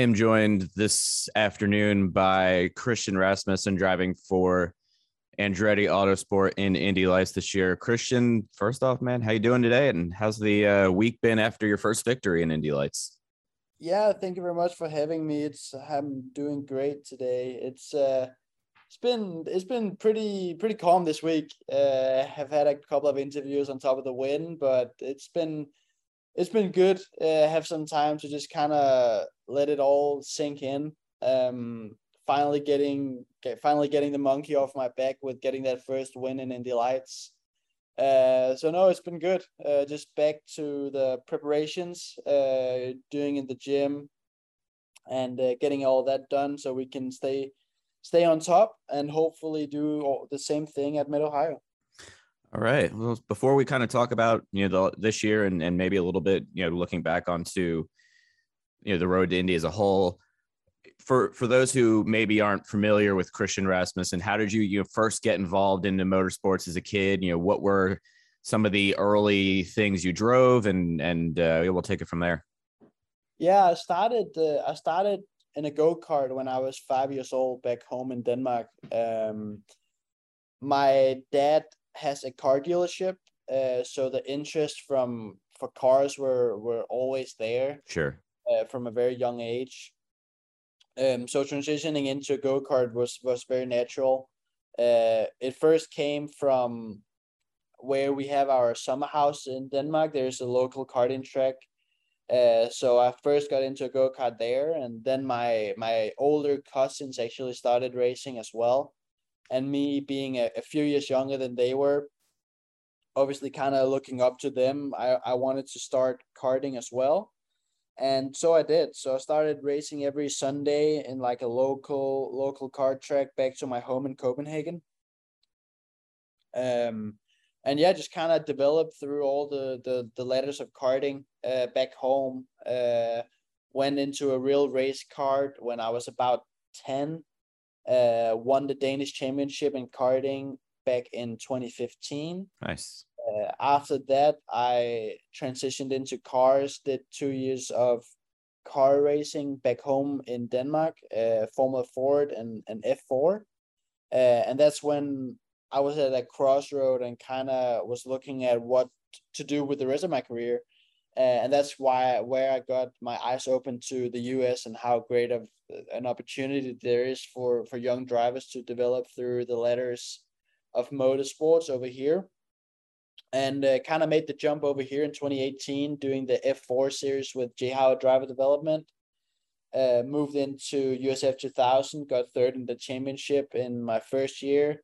I am joined this afternoon by Christian Rasmussen driving for Andretti Autosport in Indy Lights this year. Christian, first off, man, how you doing today? And how's the uh, week been after your first victory in Indy Lights? Yeah, thank you very much for having me. It's I'm doing great today. It's uh it's been it's been pretty pretty calm this week. Uh have had a couple of interviews on top of the win, but it's been it's been good. Uh, have some time to just kind of let it all sink in. Um, finally getting get, finally getting the monkey off my back with getting that first win in Indy Lights. Uh, so no, it's been good. Uh, just back to the preparations, uh, doing in the gym, and uh, getting all that done so we can stay stay on top and hopefully do the same thing at Mid Ohio. All right. Well, before we kind of talk about you know the, this year and and maybe a little bit you know looking back onto you know the road to Indy as a whole. For for those who maybe aren't familiar with Christian Rasmussen, how did you you know, first get involved into motorsports as a kid? You know, what were some of the early things you drove, and and uh, we'll take it from there. Yeah, I started. Uh, I started in a go kart when I was five years old back home in Denmark. Um, my dad has a car dealership, uh, so the interest from for cars were were always there. Sure. Uh, from a very young age. Um, so transitioning into go kart was was very natural. Uh, it first came from where we have our summer house in Denmark. There's a local karting track. Uh, so I first got into a go kart there, and then my my older cousins actually started racing as well and me being a, a few years younger than they were, obviously kind of looking up to them, I, I wanted to start karting as well. And so I did. So I started racing every Sunday in like a local local kart track back to my home in Copenhagen. Um, and yeah, just kind of developed through all the the the letters of karting uh, back home. Uh, went into a real race kart when I was about ten, uh, won the Danish championship in karting back in 2015. Nice. Uh, after that, I transitioned into cars, did two years of car racing back home in Denmark, uh, Formula Ford and, and F4. Uh, and that's when I was at a crossroad and kind of was looking at what to do with the rest of my career uh, and that's why where I got my eyes open to the U.S. and how great of an opportunity there is for for young drivers to develop through the letters of motorsports over here, and uh, kind of made the jump over here in 2018, doing the F4 series with Jay Howard Driver Development. Uh, moved into USF 2000, got third in the championship in my first year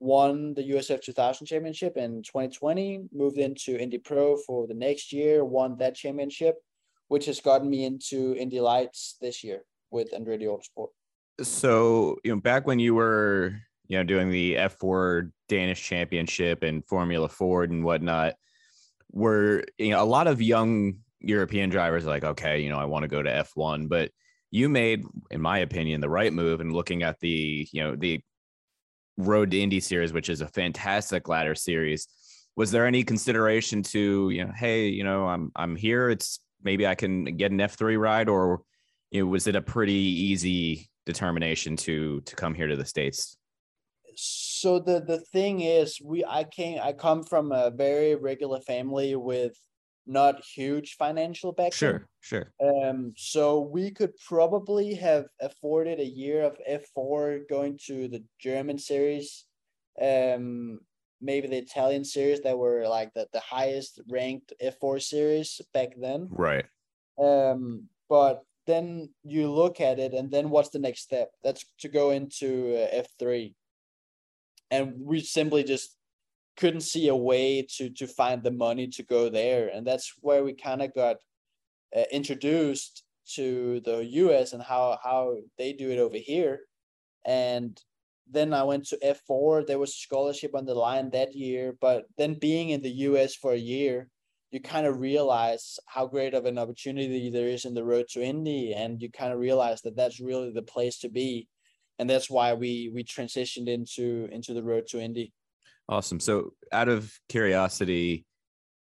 won the USF 2000 championship in 2020, moved into Indy Pro for the next year, won that championship, which has gotten me into Indy Lights this year with Andretti Autosport. So, you know, back when you were, you know, doing the F4 Danish championship and Formula Ford and whatnot, were, you know, a lot of young European drivers like, okay, you know, I want to go to F1, but you made, in my opinion, the right move and looking at the, you know, the Road to Indy series, which is a fantastic ladder series. Was there any consideration to, you know, hey, you know, I'm I'm here. It's maybe I can get an F3 ride, or you know, was it a pretty easy determination to to come here to the states? So the the thing is, we I came I come from a very regular family with not huge financial background. Sure, sure. Um, so we could probably have afforded a year of F4 going to the German series, um, maybe the Italian series that were like the, the highest ranked F4 series back then. Right. Um, but then you look at it, and then what's the next step? That's to go into uh, F3. And we simply just couldn't see a way to to find the money to go there. And that's where we kind of got uh, introduced to the US and how how they do it over here. And then I went to F4 there was scholarship on the line that year. But then being in the US for a year you kind of realize how great of an opportunity there is in the road to Indy. And you kind of realize that that's really the place to be. And that's why we we transitioned into into the road to Indy Awesome. So, out of curiosity,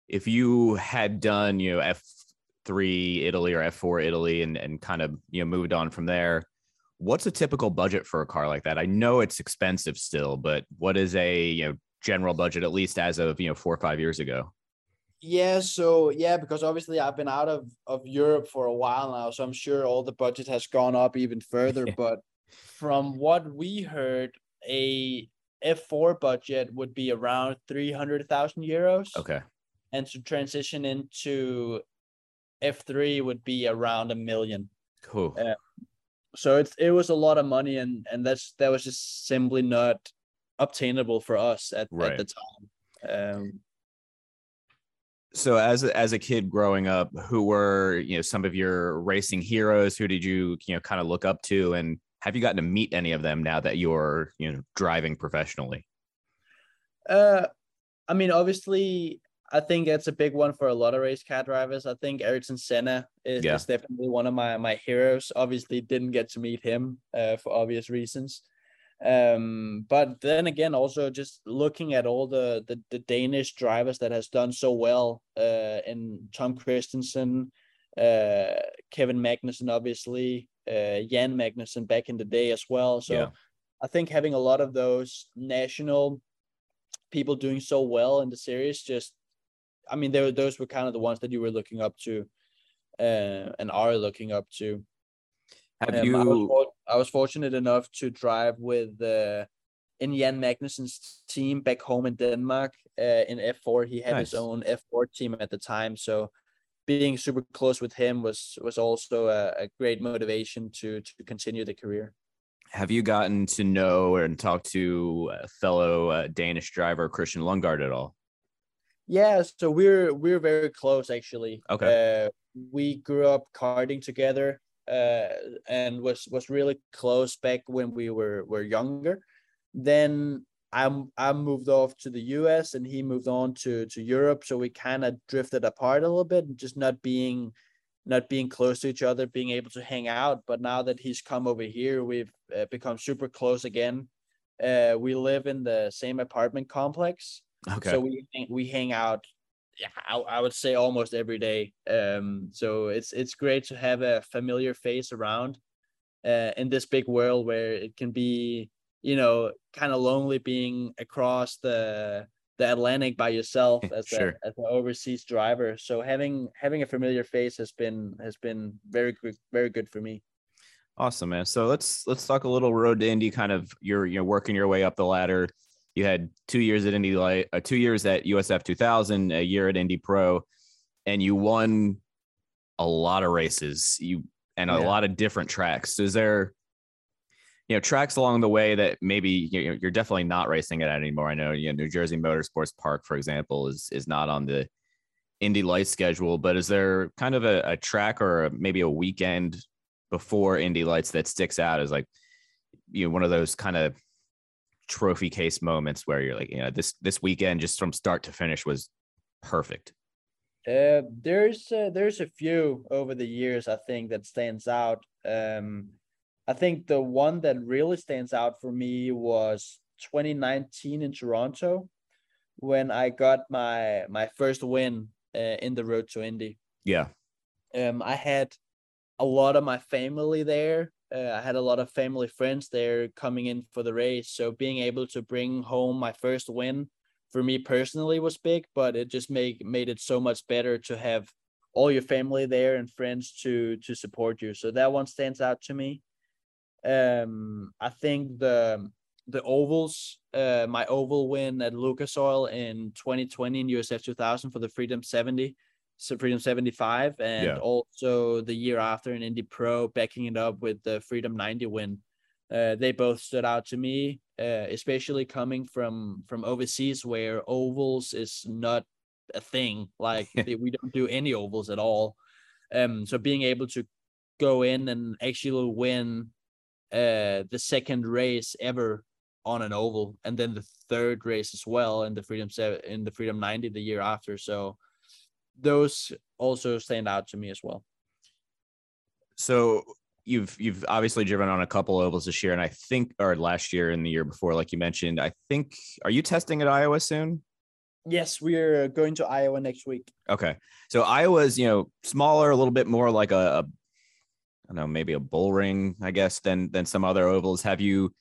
if you had done, you know, F3 Italy or F4 Italy and, and kind of, you know, moved on from there. What's a typical budget for a car like that? I know it's expensive still, but what is a, you know, general budget, at least as of, you know, four or five years ago? Yeah, so yeah, because obviously I've been out of of Europe for a while now, so I'm sure all the budget has gone up even further. but from what we heard, a F4 budget would be around 300,000 euros. Okay. And to transition into F3 would be around a million. Cool. Uh, so it's it was a lot of money and and that's that was just simply not obtainable for us at, right. at the time. Um, so as a, as a kid growing up, who were you know some of your racing heroes? Who did you you know kind of look up to, and have you gotten to meet any of them now that you're you know driving professionally? Uh, I mean, obviously, I think that's a big one for a lot of race car drivers. I think Ayrton Senna is, yeah. is definitely one of my my heroes. Obviously, didn't get to meet him uh, for obvious reasons. Um, but then again, also just looking at all the the, the Danish drivers that has done so well, uh, in Tom Kristensen, uh, Kevin Magnussen, obviously, uh, Jan Magnussen back in the day as well. So yeah. I think having a lot of those national people doing so well in the series, just, I mean, there those were kind of the ones that you were looking up to, uh, and are looking up to. Have um, you? I was, I was, fortunate enough to drive with uh, in Jan Magnussen's team back home in Denmark uh, in F4. He had nice. his own F4 team at the time, so being super close with him was was also a, a great motivation to to continue the career. Have you gotten to know and talk to a fellow uh, Danish driver Christian Lundgaard at all? Yeah, so we're we're very close actually. Okay. Uh, we grew up karting together uh, and was was really close back when we were were younger. Then I I moved off to the U.S. and he moved on to to Europe, so we kind of drifted apart a little bit, and just not being not being close to each other, being able to hang out. But now that he's come over here, we've uh, become super close again. Uh, we live in the same apartment complex, okay. so we we hang out. Yeah, I, I would say almost every day. Um, so it's it's great to have a familiar face around, uh, in this big world where it can be you know, kind of lonely being across the the Atlantic by yourself as sure. a as an overseas driver. So having having a familiar face has been has been very good very good for me. Awesome, man. So let's let's talk a little road to Indy. Kind of you're you're working your way up the ladder. You had two years at Indy Light, uh, two years at USF 2000, a year at Indy Pro, and you won a lot of races. You and a yeah. lot of different tracks. Is there you know tracks along the way that maybe you're definitely not racing it anymore. I know you know New Jersey Motorsports Park, for example, is is not on the Indy Lights schedule. But is there kind of a, a track or maybe a weekend before Indy Lights that sticks out as like you know one of those kind of trophy case moments where you're like, you know, this this weekend just from start to finish was perfect. Uh, there's uh, there's a few over the years I think that stands out. Um, I think the one that really stands out for me was 2019 in Toronto when I got my my first win uh, in the road to Indy. Yeah. Um I had a lot of my family there. Uh, I had a lot of family friends there coming in for the race, so being able to bring home my first win for me personally was big, but it just made made it so much better to have all your family there and friends to to support you. So that one stands out to me. Um, I think the the ovals, uh, my oval win at Lucas Oil in 2020 in USF 2000 for the Freedom 70, so Freedom 75, and yeah. also the year after in Indy Pro, backing it up with the Freedom 90 win. Uh, they both stood out to me, uh, especially coming from from overseas where ovals is not a thing. Like we don't do any ovals at all. Um, so being able to go in and actually win uh, the second race ever on an oval, and then the third race as well in the Freedom Seven in the Freedom 90 the year after. So those also stand out to me as well. So you've you've obviously driven on a couple ovals this year, and I think or last year and the year before, like you mentioned. I think are you testing at Iowa soon? Yes, we're going to Iowa next week. Okay. So Iowa's, you know, smaller, a little bit more like a, a I don't know, maybe a bull ring, I guess, than than some other ovals. Have you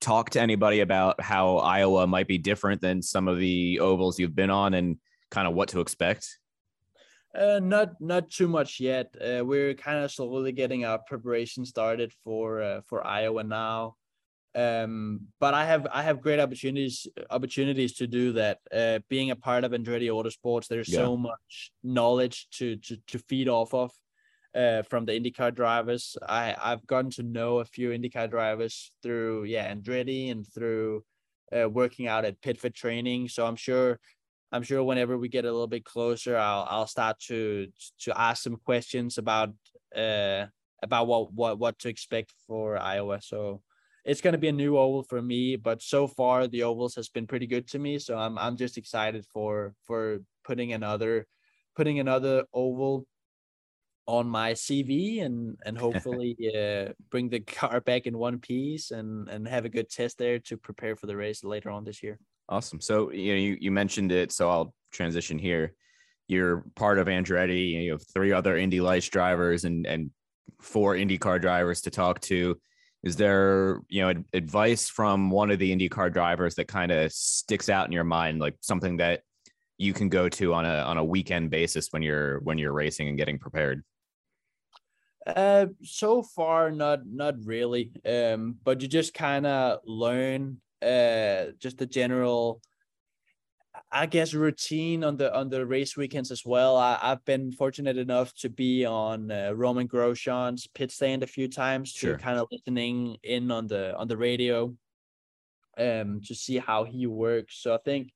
talked to anybody about how Iowa might be different than some of the ovals you've been on and kind of what to expect? Uh, not not too much yet. Uh, we're kind of slowly getting our preparation started for uh, for Iowa now. Um, but I have I have great opportunities opportunities to do that. Uh, being a part of Andretti Autosports, there's yeah. so much knowledge to to to feed off of uh, from the IndyCar drivers. I I've gotten to know a few IndyCar drivers through yeah Andretti and through uh, working out at Pitfit Training. So I'm sure I'm sure whenever we get a little bit closer, I'll I'll start to to ask some questions about uh about what what what to expect for Iowa. So it's going to be a new oval for me, but so far the ovals has been pretty good to me. So I'm I'm just excited for for putting another putting another oval on my CV and and hopefully uh, bring the car back in one piece and and have a good test there to prepare for the race later on this year. Awesome. So you know you, you mentioned it, so I'll transition here. You're part of Andretti. You have three other Indy Lights drivers and and four IndyCar drivers to talk to. Is there you know advice from one of the IndyCar drivers that kind of sticks out in your mind, like something that you can go to on a on a weekend basis when you're when you're racing and getting prepared? Uh, so far, not not really. Um, but you just kind of learn uh just the general I guess routine on the on the race weekends as well. I, I've been fortunate enough to be on uh, Romain Grosjean's pit stand a few times sure. to kind of listening in on the on the radio, um, to see how he works. So I think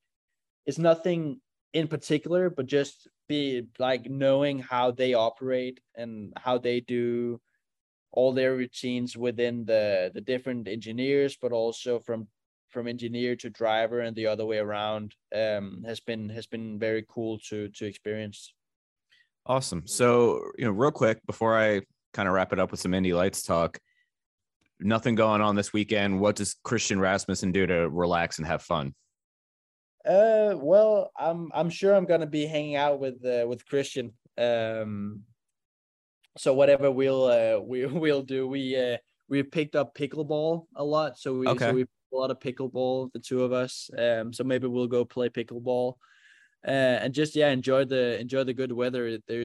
it's nothing in particular, but just be like knowing how they operate and how they do all their routines within the the different engineers, but also from from engineer to driver and the other way around um, has been has been very cool to to experience. Awesome. So you know, real quick before I kind of wrap it up with some Indy Lights talk, nothing going on this weekend. What does Christian Rasmussen do to relax and have fun? Uh, well, I'm I'm sure I'm gonna be hanging out with uh, with Christian. Um, so whatever we'll uh, we we'll do, we uh, we picked up pickleball a lot. So we okay. so we a lot of pickleball, the two of us. Um, so maybe we'll go play pickleball, uh, and just yeah, enjoy the enjoy the good weather. There,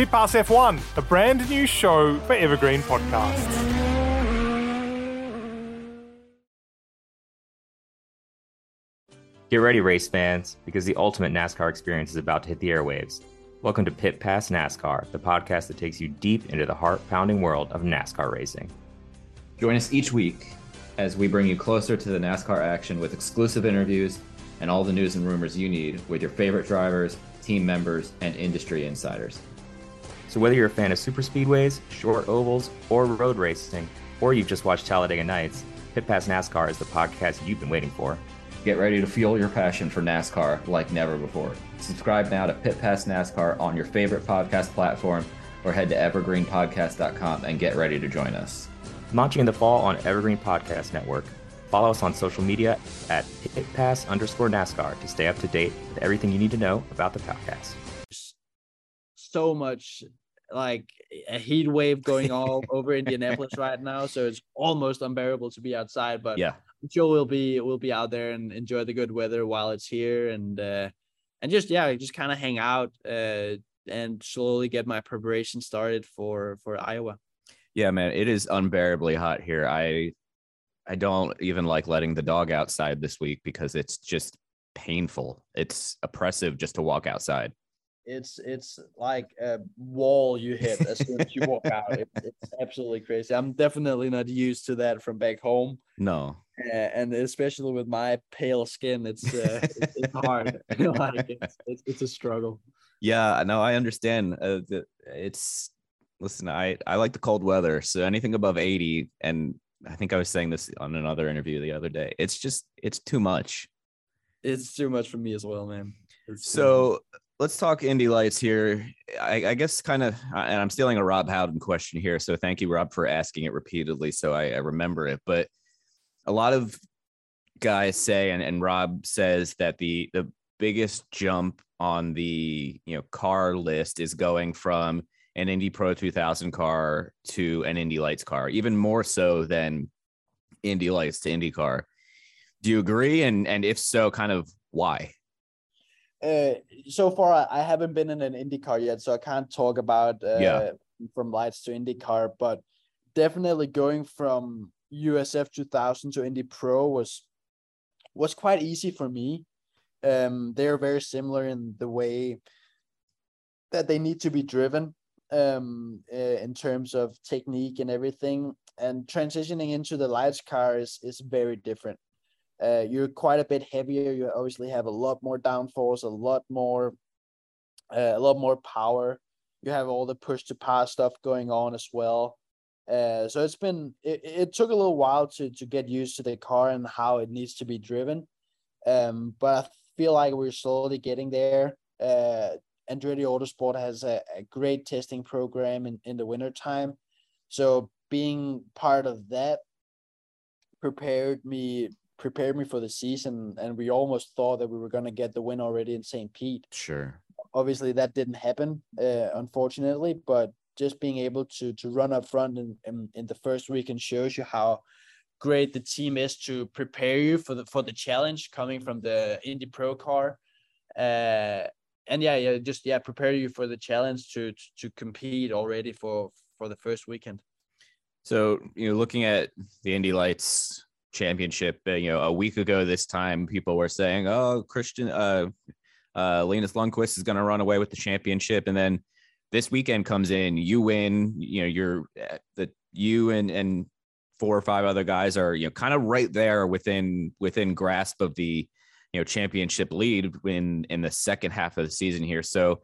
Pit Pass F1, a brand new show for Evergreen Podcasts. Get ready, race fans, because the ultimate NASCAR experience is about to hit the airwaves. Welcome to Pit Pass NASCAR, the podcast that takes you deep into the heart pounding world of NASCAR racing. Join us each week as we bring you closer to the NASCAR action with exclusive interviews and all the news and rumors you need with your favorite drivers, team members, and industry insiders. So whether you're a fan of super speedways, short ovals, or road racing, or you've just watched Talladega Nights, Pit Pass NASCAR is the podcast you've been waiting for. Get ready to fuel your passion for NASCAR like never before. Subscribe now to Pit Pass NASCAR on your favorite podcast platform or head to evergreenpodcast.com and get ready to join us. Launching in the fall on Evergreen Podcast Network. Follow us on social media at pitpass underscore NASCAR to stay up to date with everything you need to know about the podcast. So much like a heat wave going all over Indianapolis right now, so it's almost unbearable to be outside. But yeah, I'm sure we'll be we'll be out there and enjoy the good weather while it's here, and uh, and just yeah, just kind of hang out uh, and slowly get my preparation started for for Iowa. Yeah, man, it is unbearably hot here. I I don't even like letting the dog outside this week because it's just painful. It's oppressive just to walk outside. It's it's like a wall you hit as soon as you walk out. It, it's absolutely crazy. I'm definitely not used to that from back home. No, uh, and especially with my pale skin, it's uh, it's, it's hard. like it's, it's, it's a struggle. Yeah, no, I understand. Uh, it's listen, I I like the cold weather, so anything above 80 and I think I was saying this on another interview the other day. It's just it's too much. It's too much for me as well, man. so let's talk Indy Lights here. I, I guess kind of, and I'm stealing a Rob Howden question here. So thank you, Rob, for asking it repeatedly, so I, I remember it. But a lot of guys say, and, and Rob says that the the biggest jump on the you know car list is going from an Indy Pro 2000 car to an Indy Lights car, even more so than Indy Lights to Indy car. Do you agree? And and if so, kind of why? Uh, so far I haven't been in an IndyCar yet, so I can't talk about uh, yeah. from lights to IndyCar, but definitely going from USF 2000 to Indy Pro was was quite easy for me. Um, they're very similar in the way that they need to be driven um, uh, in terms of technique and everything. And transitioning into the lights car is, is very different. Uh, you're quite a bit heavier. You obviously have a lot more downforce, a lot more, uh, a lot more power. You have all the push to pass stuff going on as well. Uh, so it's been it, it took a little while to to get used to the car and how it needs to be driven. Um, but I feel like we're slowly getting there. Uh, Andretti Autosport has a, a great testing program in, in the winter time. So being part of that prepared me prepared me for the season and we almost thought that we were going to get the win already in St. Pete. Sure. Obviously that didn't happen uh, unfortunately, but just being able to to run up front in, in, in the first weekend shows you how great the team is to prepare you for the for the challenge coming from the Indy Pro car. Uh, and yeah, yeah, just yeah, prepare you for the challenge to to compete already for for the first weekend. So you know, looking at the Indy Lights Championship, uh, you know, a week ago this time, people were saying, "Oh, Christian, uh, uh, Linus Lundqvist is going to run away with the championship," and then this weekend comes in, you win. You know, you're uh, the you and and four or five other guys are you know kind of right there within within grasp of the you know championship lead in in the second half of the season here. So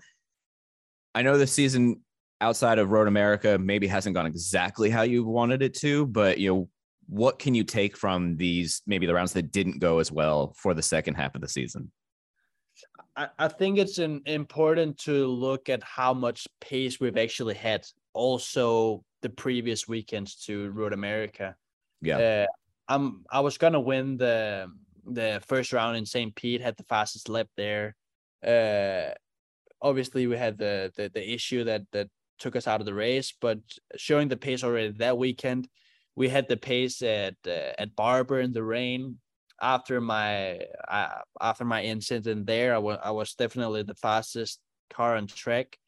I know the season outside of Road America maybe hasn't gone exactly how you wanted it to, but you know what can you take from these maybe the rounds that didn't go as well for the second half of the season? I, I think it's an, important to look at how much pace we've actually had also the previous weekends to Road America. Yeah. Uh, I'm I was gonna win the the first round in St. Pete, had the fastest lap there. Uh, obviously we had the, the the issue that that took us out of the race, but showing the pace already that weekend, we had the pace at uh, at Barber in the rain. After my uh, after my incident there, I was I was definitely the fastest car on track.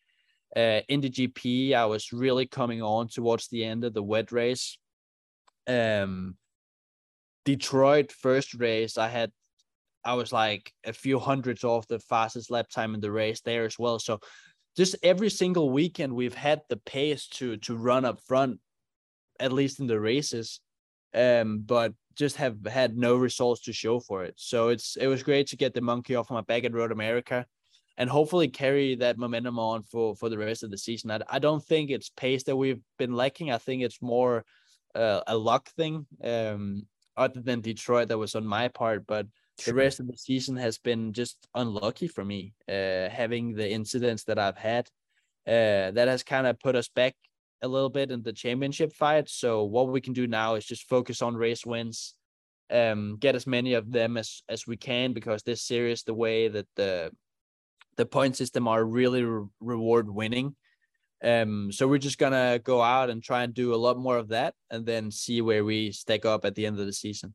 Uh, in the GP, I was really coming on towards the end of the wet race. Um, Detroit first race, I had I was like a few hundreds off the fastest lap time in the race there as well. So just every single weekend we've had the pace to to run up front, at least in the races. Um, but just have had no results to show for it. So it's it was great to get the monkey off my back at Road America and hopefully carry that momentum on for for the rest of the season. I, I don't think it's pace that we've been lacking. I think it's more uh, a luck thing. Um, other than Detroit that was on my part, but the rest of the season has been just unlucky for me. Uh, having the incidents that I've had, uh, that has kind of put us back a little bit in the championship fight. So what we can do now is just focus on race wins, um, get as many of them as as we can because this series, the way that the the point system are really re- reward winning. Um, so we're just gonna go out and try and do a lot more of that, and then see where we stack up at the end of the season.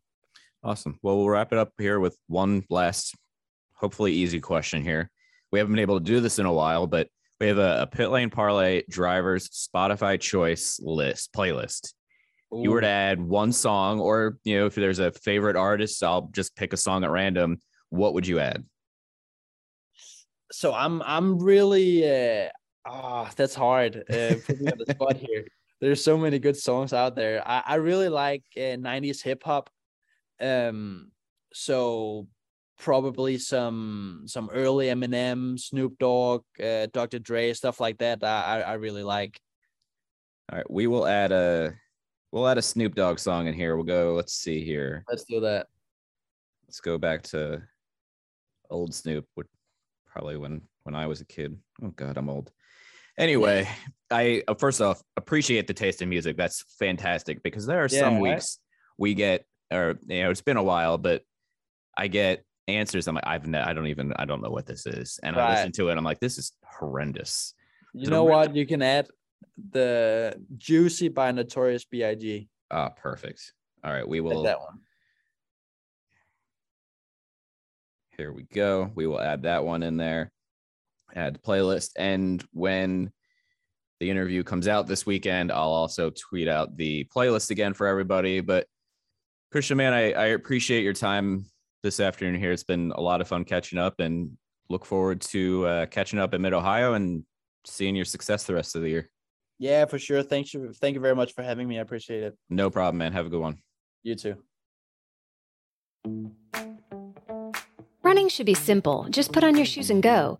Awesome. Well, we'll wrap it up here with one last, hopefully easy question here. We haven't been able to do this in a while, but We have a, a pit lane parlay drivers Spotify choice list playlist. You were to add one song, or you know, if there's a favorite artist, I'll just pick a song at random. What would you add? so I'm I'm really uh ah that's hard uh put me on the spot here. There's so many good songs out there. I, I really like uh, 90s hip hop. Um so probably some some early Eminem, Snoop Dogg, uh, Dr. Dre, stuff like that. I I really like. All right, we will add a we'll add a Snoop Dogg song in here. We'll go. Let's see here. Let's do that. Let's go back to old Snoop, probably when when I was a kid. Oh God, I'm old. Anyway, I uh, first off appreciate the taste in music. That's fantastic because there are Yeah, some right? weeks we get, or you know, it's been a while, but I get answers. I'm like, I've ne- I don't even I don't know what this is, and I listen to it. I'm like, this is horrendous. You know really- what? You can add the Juicy by Notorious B.I.G. Ah, perfect. All right, we Add will. that one. Here we go. We will add that one in there. Add playlist. And when the interview comes out this weekend, I'll also tweet out the playlist again for everybody. But Christian, man, I, I appreciate your time this afternoon here. It's been a lot of fun catching up and look forward to uh, catching up in Mid Ohio and seeing your success the rest of the year. Yeah, for sure. Thank you. Thank you very much for having me. I appreciate it. No problem, man. Have a good one. You too. Running should be simple. Just put on your shoes and go.